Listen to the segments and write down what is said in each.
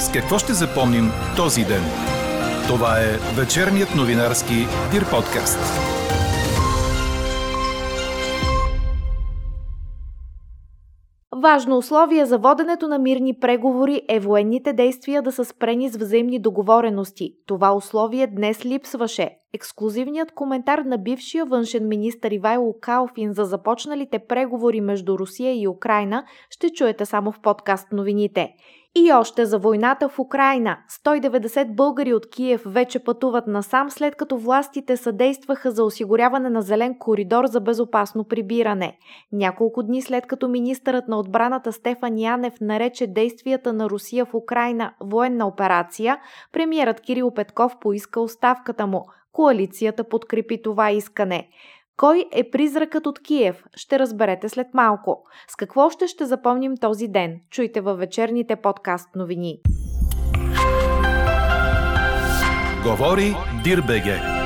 С какво ще запомним този ден? Това е вечерният новинарски Дир подкаст. Важно условие за воденето на мирни преговори е военните действия да са спрени с взаимни договорености. Това условие днес липсваше. Ексклюзивният коментар на бившия външен министр Ивайло Калфин за започналите преговори между Русия и Украина ще чуете само в подкаст новините. И още за войната в Украина. 190 българи от Киев вече пътуват насам, след като властите съдействаха за осигуряване на зелен коридор за безопасно прибиране. Няколко дни след като министърът на отбраната Стефан Янев нарече действията на Русия в Украина военна операция, премиерът Кирил Петков поиска оставката му. Коалицията подкрепи това искане. Кой е призракът от Киев? Ще разберете след малко. С какво още ще запомним този ден? Чуйте във вечерните подкаст новини. Говори Дирбеге.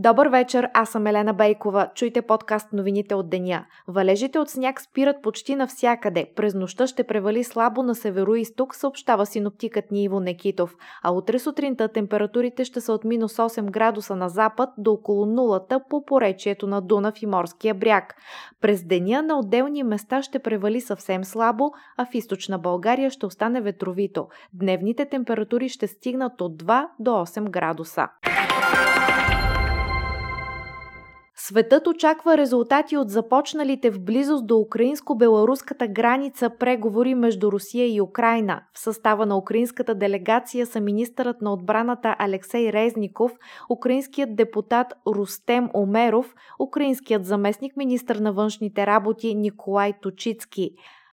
Добър вечер, аз съм Елена Бейкова. Чуйте подкаст новините от деня. Валежите от сняг спират почти навсякъде. През нощта ще превали слабо на северо-исток, съобщава синоптикът ни Иво Некитов. А утре сутринта температурите ще са от минус 8 градуса на запад до около нулата по поречието на Дунав и Морския бряг. През деня на отделни места ще превали съвсем слабо, а в източна България ще остане ветровито. Дневните температури ще стигнат от 2 до 8 градуса. Светът очаква резултати от започналите в близост до украинско-беларуската граница преговори между Русия и Украина. В състава на украинската делегация са министърът на отбраната Алексей Резников, украинският депутат Рустем Омеров, украинският заместник министър на външните работи Николай Точицки.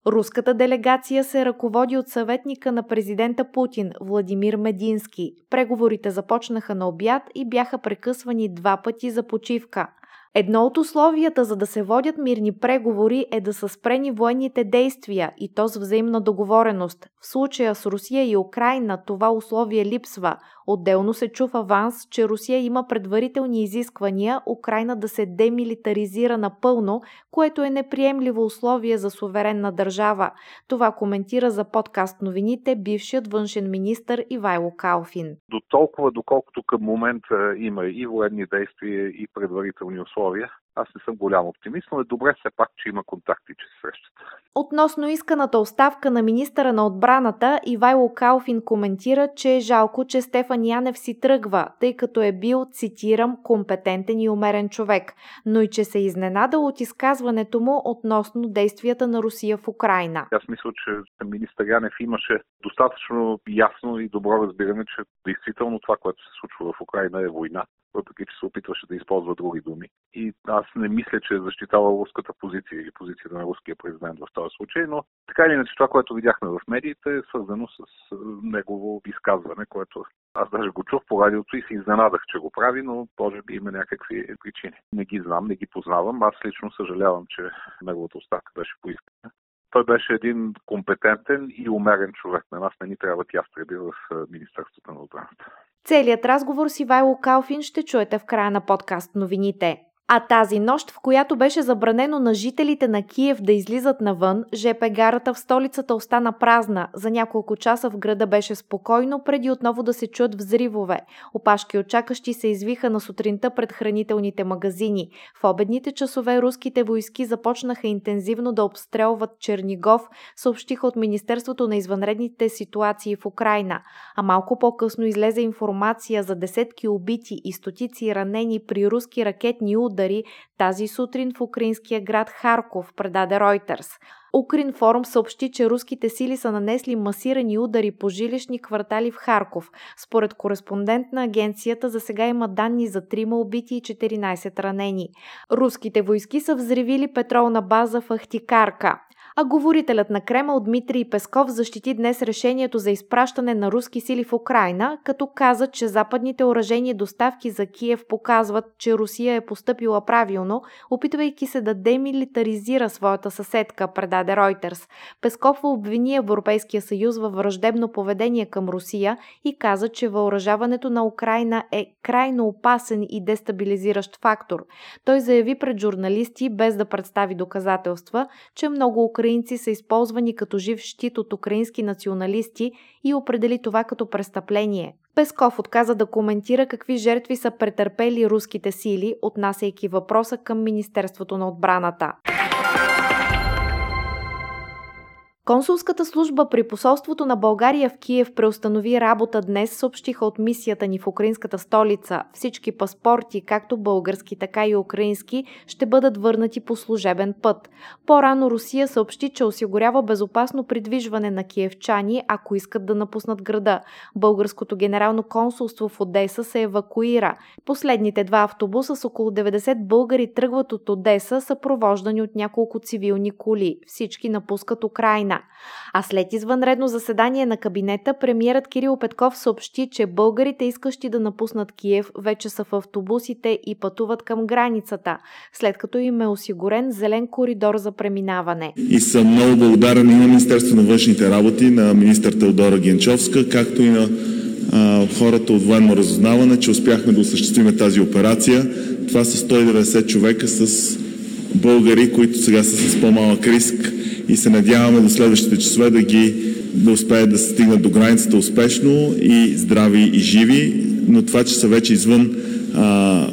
Руската делегация се ръководи от съветника на президента Путин Владимир Медински. Преговорите започнаха на обяд и бяха прекъсвани два пъти за почивка. Едно от условията за да се водят мирни преговори е да са спрени военните действия и то с взаимна договореност. В случая с Русия и Украина това условие липсва. Отделно се чув аванс, че Русия има предварителни изисквания Украина да се демилитаризира напълно, което е неприемливо условие за суверенна държава. Това коментира за подкаст новините бившият външен министр Ивайло Калфин. До толкова, доколкото към момента има и военни действия, и предварителни условия. Аз не съм голям оптимист, но е добре все пак, че има контакти, че се срещат. Относно исканата оставка на министъра на отбраната, Ивайло Калфин коментира, че е жалко, че Стефан Янев си тръгва, тъй като е бил, цитирам, компетентен и умерен човек, но и че се изненадал от изказването му относно действията на Русия в Украина. Аз мисля, че министър Янев имаше достатъчно ясно и добро разбиране, че действително това, което се случва в Украина е война въпреки че се опитваше да използва други думи. И аз не мисля, че е защитавал руската позиция или позицията на руския президент в този случай, но така или иначе това, което видяхме в медиите е свързано с негово изказване, което аз даже го чух по радиото и се изненадах, че го прави, но може би има някакви причини. Не ги знам, не ги познавам. Аз лично съжалявам, че неговата оставка беше поискана той беше един компетентен и умерен човек. На нас не ни трябват ястреби в Министерството на отбраната. Целият разговор с Ивайло Калфин ще чуете в края на подкаст новините. А тази нощ, в която беше забранено на жителите на Киев да излизат навън, ЖП гарата в столицата остана празна. За няколко часа в града беше спокойно, преди отново да се чуят взривове. Опашки очакащи се извиха на сутринта пред хранителните магазини. В обедните часове руските войски започнаха интензивно да обстрелват Чернигов, съобщиха от Министерството на извънредните ситуации в Украина. А малко по-късно излезе информация за десетки убити и стотици ранени при руски ракетни удари удари тази сутрин в украинския град Харков, предаде Reuters. Укринформ съобщи, че руските сили са нанесли масирани удари по жилищни квартали в Харков. Според кореспондент на агенцията за сега има данни за 3 убити и 14 ранени. Руските войски са взривили петролна база в Ахтикарка а говорителят на Кремъл Дмитрий Песков защити днес решението за изпращане на руски сили в Украина, като каза, че западните оръжени доставки за Киев показват, че Русия е поступила правилно, опитвайки се да демилитаризира своята съседка, предаде Reuters. Песков обвини Европейския съюз във враждебно поведение към Русия и каза, че въоръжаването на Украина е крайно опасен и дестабилизиращ фактор. Той заяви пред журналисти, без да представи доказателства, че много украинци са използвани като жив щит от украински националисти и определи това като престъпление. Песков отказа да коментира какви жертви са претърпели руските сили, отнасяйки въпроса към Министерството на отбраната. Консулската служба при посолството на България в Киев преустанови работа днес, съобщиха от мисията ни в украинската столица. Всички паспорти, както български, така и украински, ще бъдат върнати по служебен път. По-рано Русия съобщи, че осигурява безопасно придвижване на киевчани, ако искат да напуснат града. Българското генерално консулство в Одеса се евакуира. Последните два автобуса с около 90 българи тръгват от Одеса, съпровождани от няколко цивилни коли. Всички напускат Украина новина. А след извънредно заседание на кабинета, премиерът Кирил Петков съобщи, че българите, искащи да напуснат Киев, вече са в автобусите и пътуват към границата, след като им е осигурен зелен коридор за преминаване. И съм много благодарен и на Министерство на външните работи, на министър Теодора Генчовска, както и на хората от военно разузнаване, че успяхме да осъществиме тази операция. Това са 190 човека с българи, които сега са с по-малък риск и се надяваме до следващите часове да ги да успеят да стигнат до границата успешно и здрави и живи, но това, че са вече извън а,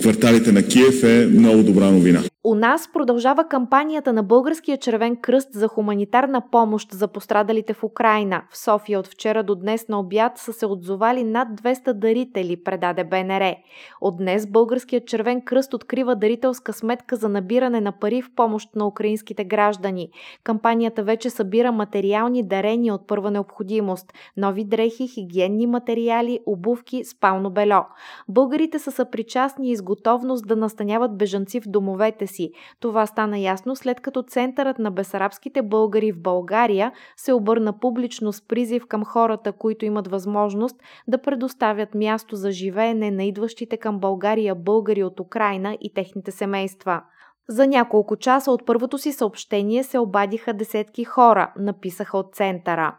кварталите на Киев е много добра новина. У нас продължава кампанията на Българския червен кръст за хуманитарна помощ за пострадалите в Украина. В София от вчера до днес на обяд са се отзовали над 200 дарители, предаде БНР. От днес Българският червен кръст открива дарителска сметка за набиране на пари в помощ на украинските граждани. Кампанията вече събира материални дарения от първа необходимост – нови дрехи, хигиенни материали, обувки, спално бело. Българите са съпричастни и с готовност да настаняват бежанци в домовете си. Това стана ясно след като Центърът на бесарабските българи в България се обърна публично с призив към хората, които имат възможност да предоставят място за живеене на идващите към България българи от Украина и техните семейства. За няколко часа от първото си съобщение се обадиха десетки хора, написаха от центъра.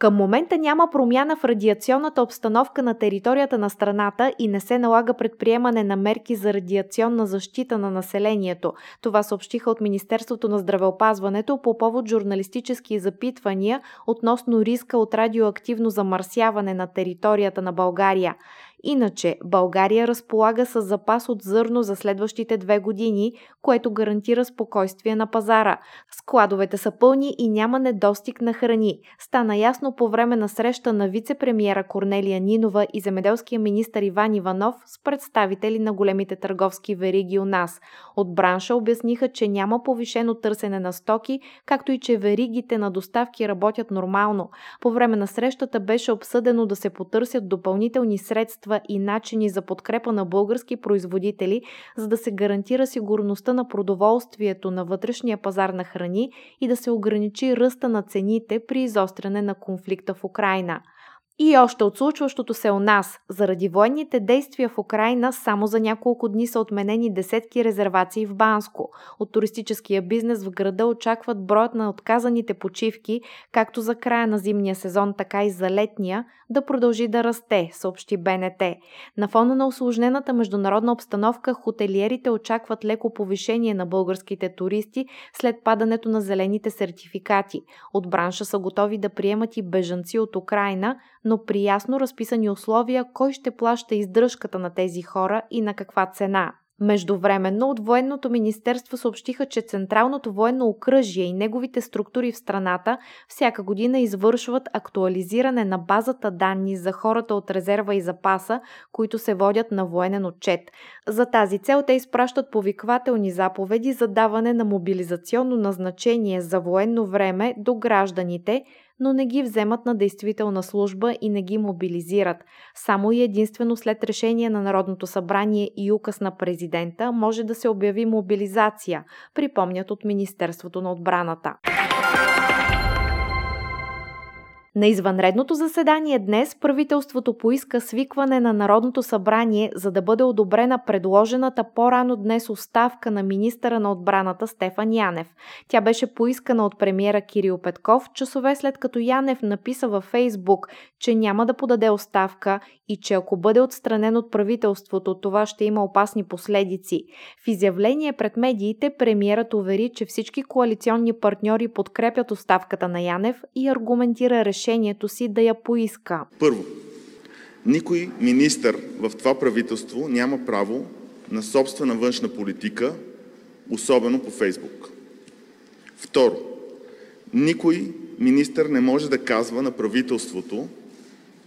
Към момента няма промяна в радиационната обстановка на територията на страната и не се налага предприемане на мерки за радиационна защита на населението. Това съобщиха от Министерството на здравеопазването по повод журналистически запитвания относно риска от радиоактивно замърсяване на територията на България. Иначе България разполага с запас от зърно за следващите две години, което гарантира спокойствие на пазара. Складовете са пълни и няма недостиг на храни. Стана ясно по време на среща на вице-премьера Корнелия Нинова и земеделския министр Иван Иванов с представители на големите търговски вериги у нас. От бранша обясниха, че няма повишено търсене на стоки, както и че веригите на доставки работят нормално. По време на срещата беше обсъдено да се потърсят допълнителни средства средства и начини за подкрепа на български производители, за да се гарантира сигурността на продоволствието на вътрешния пазар на храни и да се ограничи ръста на цените при изостряне на конфликта в Украина. И още от случващото се у нас. Заради военните действия в Украина само за няколко дни са отменени десетки резервации в Банско. От туристическия бизнес в града очакват броят на отказаните почивки, както за края на зимния сезон, така и за летния, да продължи да расте, съобщи БНТ. На фона на осложнената международна обстановка, хотелиерите очакват леко повишение на българските туристи след падането на зелените сертификати. От бранша са готови да приемат и бежанци от Украина, но при ясно разписани условия кой ще плаща издръжката на тези хора и на каква цена. Междувременно от Военното министерство съобщиха, че Централното военно окръжие и неговите структури в страната всяка година извършват актуализиране на базата данни за хората от резерва и запаса, които се водят на военен отчет. За тази цел те изпращат повиквателни заповеди за даване на мобилизационно назначение за военно време до гражданите, но не ги вземат на действителна служба и не ги мобилизират. Само и единствено след решение на Народното събрание и указ на президента може да се обяви мобилизация, припомнят от Министерството на отбраната. На извънредното заседание днес правителството поиска свикване на Народното събрание, за да бъде одобрена предложената по-рано днес оставка на министъра на отбраната Стефан Янев. Тя беше поискана от премиера Кирил Петков, часове след като Янев написа във Фейсбук, че няма да подаде оставка и че ако бъде отстранен от правителството, това ще има опасни последици. В изявление пред медиите премиерът увери, че всички коалиционни партньори подкрепят оставката на Янев и аргументира решението си да я поиска. Първо, никой министър в това правителство няма право на собствена външна политика, особено по Фейсбук. Второ, никой министър не може да казва на правителството,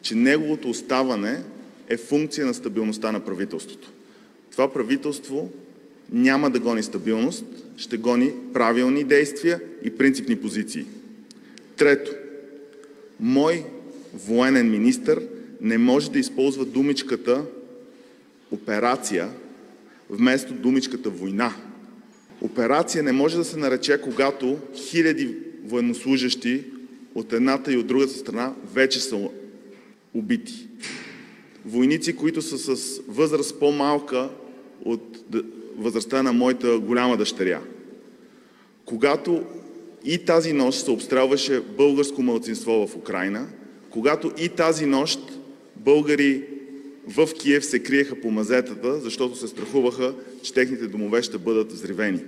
че неговото оставане е функция на стабилността на правителството. Това правителство няма да гони стабилност, ще гони правилни действия и принципни позиции. Трето, мой военен министр не може да използва думичката операция вместо думичката война. Операция не може да се нарече, когато хиляди военнослужащи от едната и от другата страна вече са убити. Войници, които са с възраст по-малка от възрастта на моята голяма дъщеря. Когато и тази нощ се обстрелваше българско мълцинство в Украина, когато и тази нощ българи в Киев се криеха по мазетата, защото се страхуваха, че техните домове ще бъдат взривени.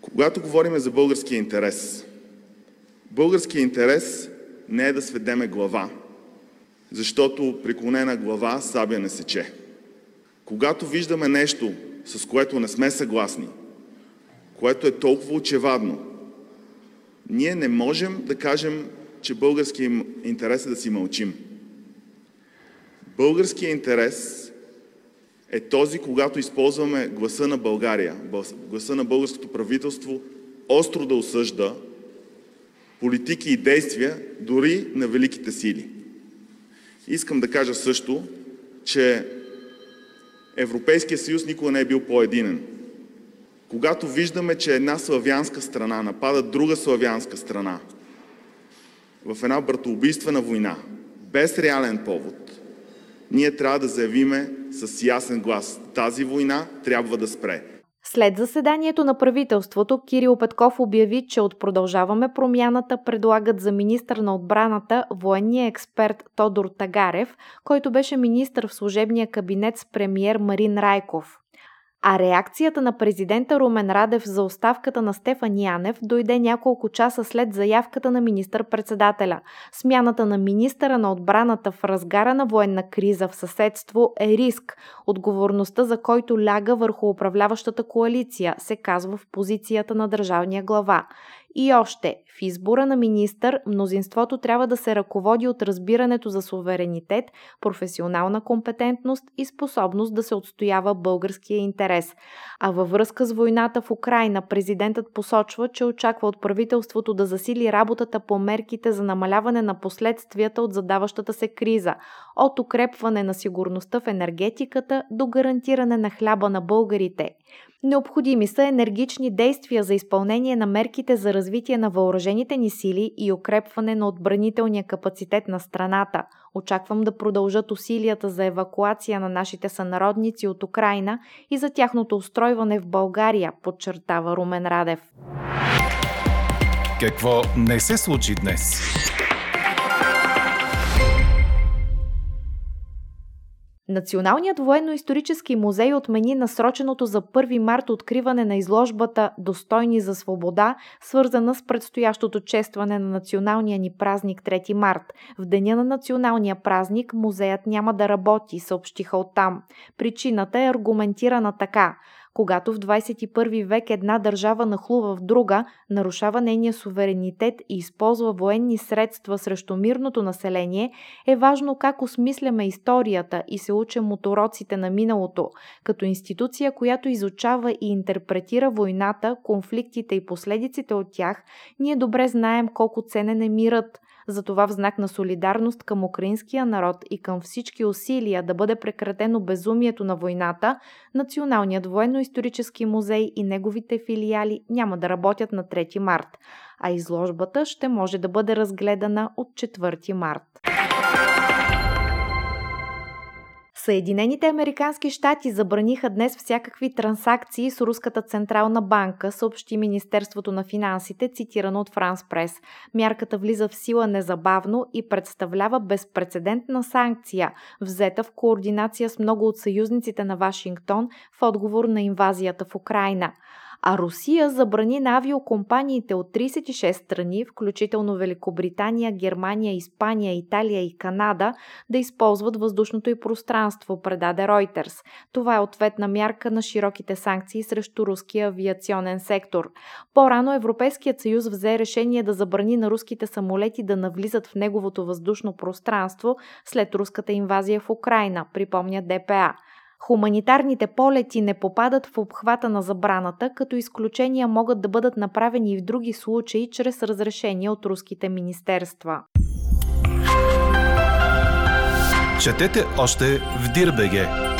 Когато говорим за българския интерес, българския интерес не е да сведеме глава, защото преклонена глава сабя не сече. Когато виждаме нещо, с което не сме съгласни, което е толкова очевадно, ние не можем да кажем, че българският интерес е да си мълчим. Българският интерес е този, когато използваме гласа на България, гласа на българското правителство, остро да осъжда политики и действия дори на великите сили. Искам да кажа също, че Европейския съюз никога не е бил по-единен. Когато виждаме, че една славянска страна напада друга славянска страна в една братоубийствена война, без реален повод, ние трябва да заявиме с ясен глас. Тази война трябва да спре. След заседанието на правителството, Кирил Петков обяви, че от Продължаваме промяната предлагат за министър на отбраната военния експерт Тодор Тагарев, който беше министър в служебния кабинет с премьер Марин Райков. А реакцията на президента Румен Радев за оставката на Стефан Янев дойде няколко часа след заявката на министър-председателя. Смяната на министъра на отбраната в разгара на военна криза в съседство е риск, отговорността за който ляга върху управляващата коалиция, се казва в позицията на държавния глава. И още, в избора на министър мнозинството трябва да се ръководи от разбирането за суверенитет, професионална компетентност и способност да се отстоява българския интерес. А във връзка с войната в Украина, президентът посочва, че очаква от правителството да засили работата по мерките за намаляване на последствията от задаващата се криза, от укрепване на сигурността в енергетиката до гарантиране на хляба на българите. Необходими са енергични действия за изпълнение на мерките за развитие на въоръжените ни сили и укрепване на отбранителния капацитет на страната. Очаквам да продължат усилията за евакуация на нашите сънародници от Украина и за тяхното устройване в България, подчертава Румен Радев. Какво не се случи днес? Националният военно-исторически музей отмени насроченото за 1 март откриване на изложбата Достойни за свобода, свързана с предстоящото честване на националния ни празник 3 март. В деня на националния празник музеят няма да работи, съобщиха оттам. Причината е аргументирана така. Когато в 21 век една държава нахлува в друга, нарушава нейния суверенитет и използва военни средства срещу мирното население, е важно как осмисляме историята и се учим от уроците на миналото, като институция, която изучава и интерпретира войната, конфликтите и последиците от тях, ние добре знаем колко ценен е мирът, Затова в знак на солидарност към украинския народ и към всички усилия да бъде прекратено безумието на войната, Националният военно-исторически музей и неговите филиали няма да работят на 3 март, а изложбата ще може да бъде разгледана от 4 март. Съединените американски щати забраниха днес всякакви трансакции с Руската централна банка, съобщи Министерството на финансите, цитирано от Франс Прес. Мярката влиза в сила незабавно и представлява безпредседентна санкция, взета в координация с много от съюзниците на Вашингтон в отговор на инвазията в Украина а Русия забрани на авиокомпаниите от 36 страни, включително Великобритания, Германия, Испания, Италия и Канада, да използват въздушното и пространство, предаде Reuters. Това е ответна мярка на широките санкции срещу руския авиационен сектор. По-рано Европейският съюз взе решение да забрани на руските самолети да навлизат в неговото въздушно пространство след руската инвазия в Украина, припомня ДПА. Хуманитарните полети не попадат в обхвата на забраната, като изключения могат да бъдат направени и в други случаи чрез разрешение от руските министерства. Четете още в Дирбеге!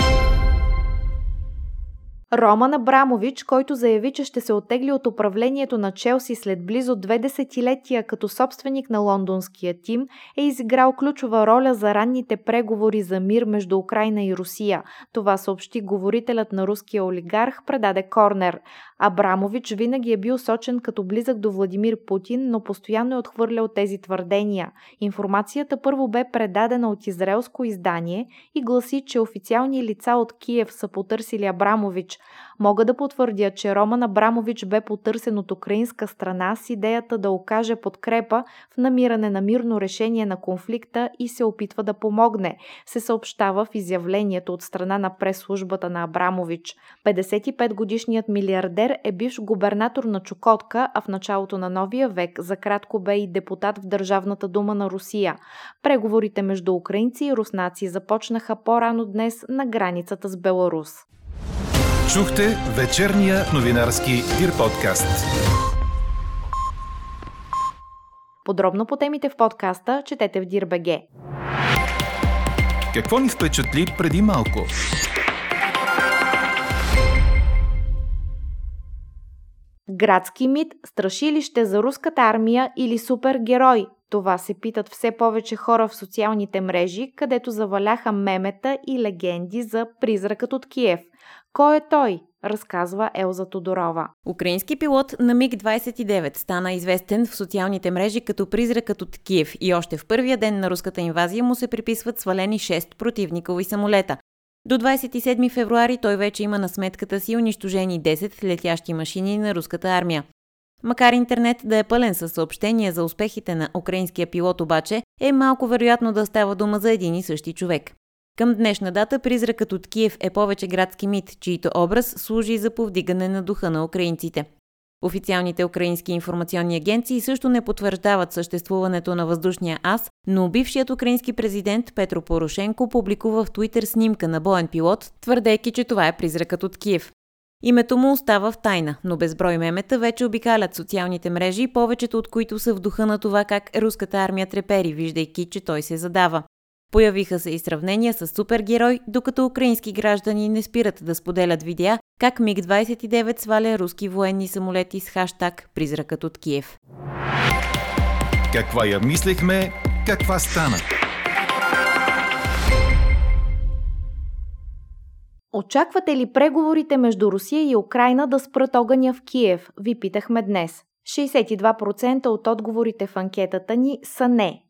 Роман Абрамович, който заяви, че ще се оттегли от управлението на Челси след близо две десетилетия като собственик на лондонския тим, е изиграл ключова роля за ранните преговори за мир между Украина и Русия. Това съобщи говорителят на руския олигарх, предаде Корнер. Абрамович винаги е бил сочен като близък до Владимир Путин, но постоянно е отхвърлял тези твърдения. Информацията първо бе предадена от израелско издание и гласи, че официални лица от Киев са потърсили Абрамович. Мога да потвърдя, че Роман Абрамович бе потърсен от украинска страна с идеята да окаже подкрепа в намиране на мирно решение на конфликта и се опитва да помогне, се съобщава в изявлението от страна на прес-службата на Абрамович. 55-годишният милиардер е бивш губернатор на Чукотка, а в началото на новия век за кратко бе и депутат в Държавната дума на Русия. Преговорите между украинци и руснаци започнаха по-рано днес на границата с Беларус. Чухте вечерния новинарски Дир подкаст. Подробно по темите в подкаста четете в Дирбеге. Какво ни впечатли преди малко? Градски мит, страшилище за руската армия или супергерой? Това се питат все повече хора в социалните мрежи, където заваляха мемета и легенди за призракът от Киев. Кой е той? разказва Елза Тодорова. Украински пилот на МиГ-29 стана известен в социалните мрежи като призракът от Киев и още в първия ден на руската инвазия му се приписват свалени 6 противникови самолета. До 27 февруари той вече има на сметката си унищожени 10 летящи машини на руската армия. Макар интернет да е пълен със съобщения за успехите на украинския пилот обаче, е малко вероятно да става дума за един и същи човек. Към днешна дата призракът от Киев е повече градски мит, чийто образ служи за повдигане на духа на украинците. Официалните украински информационни агенции също не потвърждават съществуването на въздушния ас, но бившият украински президент Петро Порошенко публикува в Твитър снимка на боен пилот, твърдейки, че това е призракът от Киев. Името му остава в тайна, но безброй мемета вече обикалят социалните мрежи, повечето от които са в духа на това как руската армия трепери, виждайки, че той се задава. Появиха се и сравнения с супергерой, докато украински граждани не спират да споделят видеа как МиГ-29 сваля руски военни самолети с хаштаг «Призракът от Киев». Каква я мислехме, каква стана? Очаквате ли преговорите между Русия и Украина да спрат огъня в Киев? Ви питахме днес. 62% от отговорите в анкетата ни са не.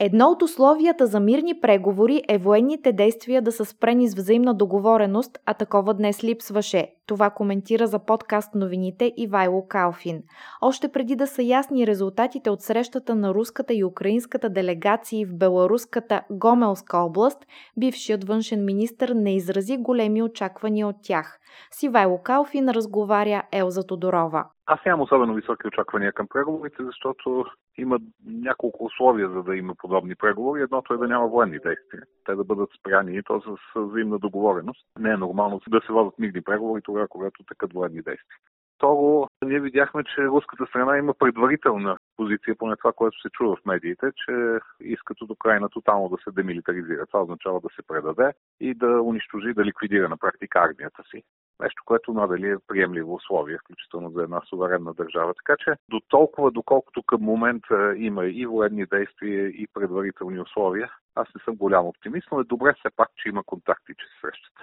Едно от условията за мирни преговори е военните действия да са спрени с взаимна договореност, а такова днес липсваше. Това коментира за подкаст новините Ивайло Калфин. Още преди да са ясни резултатите от срещата на руската и украинската делегации в беларуската Гомелска област, бившият външен министр не изрази големи очаквания от тях. С Ивайло Калфин разговаря Елза Тодорова. Аз нямам особено високи очаквания към преговорите, защото има няколко условия за да има подобни преговори. Едното е да няма военни действия. Те да бъдат спряни и то с взаимна договореност. Не е нормално да се водят мирни преговори тогава, когато такът военни действия. Второ, ние видяхме, че руската страна има предварителна позиция, поне това, което се чува в медиите, че искат от Украина тотално да се демилитаризира. Това означава да се предаде и да унищожи, да ликвидира на практика армията си. Нещо, което надали е приемливо условие, включително за една суверенна държава. Така че до толкова, доколкото към момента има и военни действия, и предварителни условия, аз не съм голям оптимист, но е добре все пак, че има контакти, че се срещат.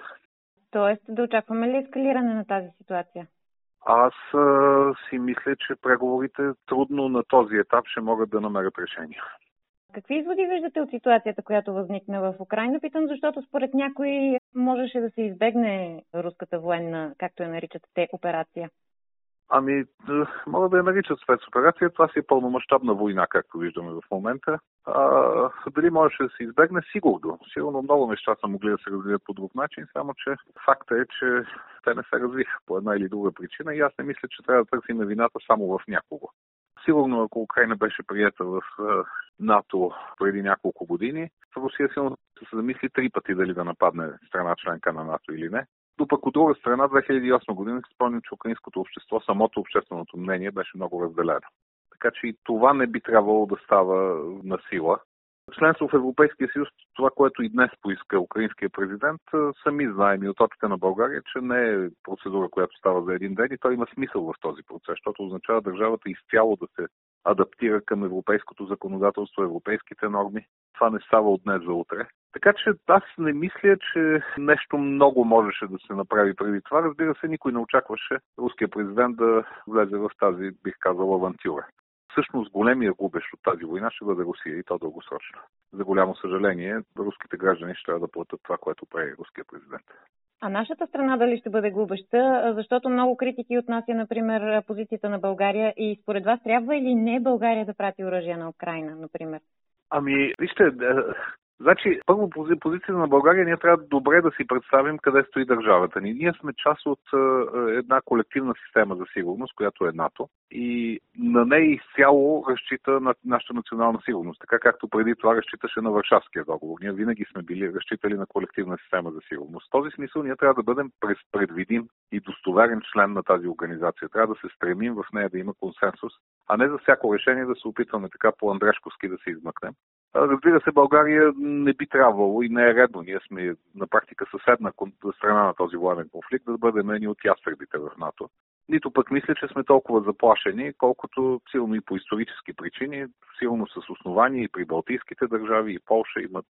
Тоест да очакваме ли ескалиране на тази ситуация? Аз а, си мисля, че преговорите трудно на този етап ще могат да намерят решение. Какви изводи виждате от ситуацията, която възникна в Украина? Питам, защото според някои можеше да се избегне руската военна, както я наричат те, операция. Ами, могат да я наричат спецоперация. Това си е пълномащабна война, както виждаме в момента. А, дали можеше да се избегне? Сигурно. Сигурно много неща са могли да се развият по друг начин, само че факта е, че те не се развиха по една или друга причина и аз не мисля, че трябва да търсим вината само в някого. Сигурно, ако Украина беше прията в НАТО преди няколко години, Русия силно се замисли три пъти дали да нападне страна членка на НАТО или не. Но пък от друга страна, 2008 година се спомням, че украинското общество, самото общественото мнение беше много разделено. Така че и това не би трябвало да става на сила. Членство в Европейския съюз, това, което и днес поиска украинския президент, сами знаем и от опита на България, че не е процедура, която става за един ден и той има смисъл в този процес, защото означава държавата изцяло да се адаптира към европейското законодателство, европейските норми. Това не става от днес за утре. Така че аз не мисля, че нещо много можеше да се направи преди това. Разбира се, никой не очакваше руския президент да влезе в тази, бих казал, авантюра. Всъщност големия губещ от тази война ще бъде Русия и то дългосрочно. За голямо съжаление, руските граждани ще трябва да платят това, което прави руския президент. А нашата страна дали ще бъде губеща? Защото много критики отнася, например, позицията на България и според вас трябва или не България да прати оръжие на Украина, например? Ами, вижте, е, Значи, първо позицията на България ние трябва добре да си представим къде стои държавата ни. Ние сме част от е, една колективна система за сигурност, която е НАТО и на нея изцяло разчита на нашата национална сигурност, така както преди това разчиташе на Варшавския договор. Ние винаги сме били разчитали на колективна система за сигурност. В този смисъл ние трябва да бъдем предвидим и достоверен член на тази организация. Трябва да се стремим в нея да има консенсус, а не за всяко решение да се опитваме така по-андрешковски да се измъкнем. Разбира се, България не би трябвало и не е редно. Ние сме на практика съседна страна на този военен конфликт да бъдем едни от ястребите в НАТО. Нито пък мисля, че сме толкова заплашени, колкото силно и по исторически причини, силно с основания и при Балтийските държави и Полша имат,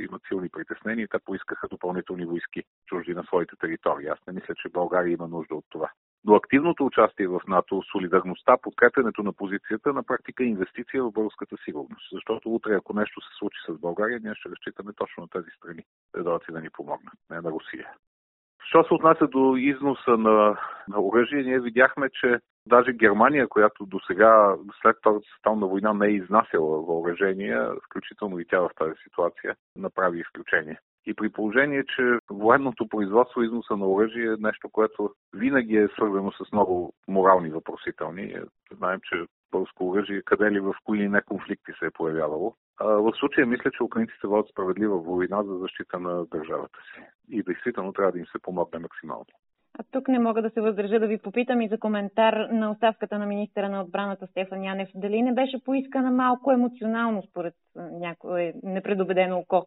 имат силни притеснения те поискаха допълнителни войски чужди на своите територии. Аз не мисля, че България има нужда от това. Но активното участие в НАТО, солидарността, подкрепянето на позицията на практика инвестиция в българската сигурност. Защото утре, ако нещо се случи с България, ние ще разчитаме точно на тези страни да дойдат и да ни помогнат, не на Русия. Що се отнася до износа на, на оръжие, ние видяхме, че даже Германия, която до сега, след Втората световна война, не е изнасяла въоръжения, включително и тя в тази ситуация, направи изключение. И при положение, че военното производство, износа на оръжие е нещо, което винаги е свързано с много морални въпросителни. Знаем, че българско оръжие къде ли в кои ли не конфликти се е появявало. А, в случая мисля, че украинците водят справедлива война за защита на държавата си. И действително трябва да им се помогне максимално. А тук не мога да се въздържа да ви попитам и за коментар на оставката на министра на отбраната Стефан Янев. Дали не беше поискана малко емоционално според някое непредобедено око?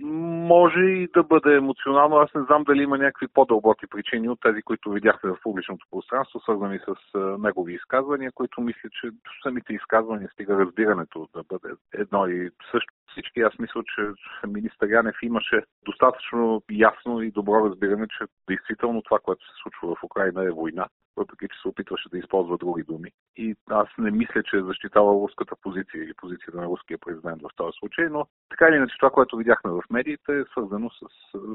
Може и да бъде емоционално. Аз не знам дали има някакви по-дълбоки причини от тези, които видяхте в публичното пространство, свързани с негови изказвания, които мисля, че самите изказвания стига разбирането да бъде едно и също всички. Аз мисля, че министър Янев имаше достатъчно ясно и добро разбиране, че действително това, което се случва в Украина е война въпреки че се опитваше да използва други думи. И аз не мисля, че е защитавал руската позиция или позицията на руския президент в този случай, но така или иначе това, което видяхме в медиите е свързано с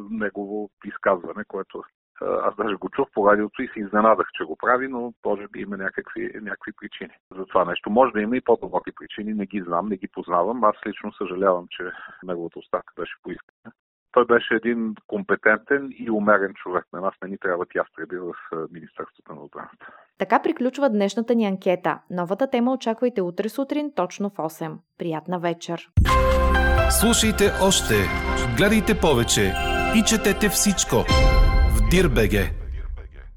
негово изказване, което аз даже го чух по радиото и се изненадах, че го прави, но може би има някакви, някакви причини за това нещо. Може да има и по-дълбоки причини, не ги знам, не ги познавам. Аз лично съжалявам, че неговата оставка беше поискана. Той беше един компетентен и умерен човек. На нас не ни трябват ястреби в Министерството на отбраната. Така приключва днешната ни анкета. Новата тема очаквайте утре сутрин точно в 8. Приятна вечер! Слушайте още, гледайте повече и четете всичко Дирбеге.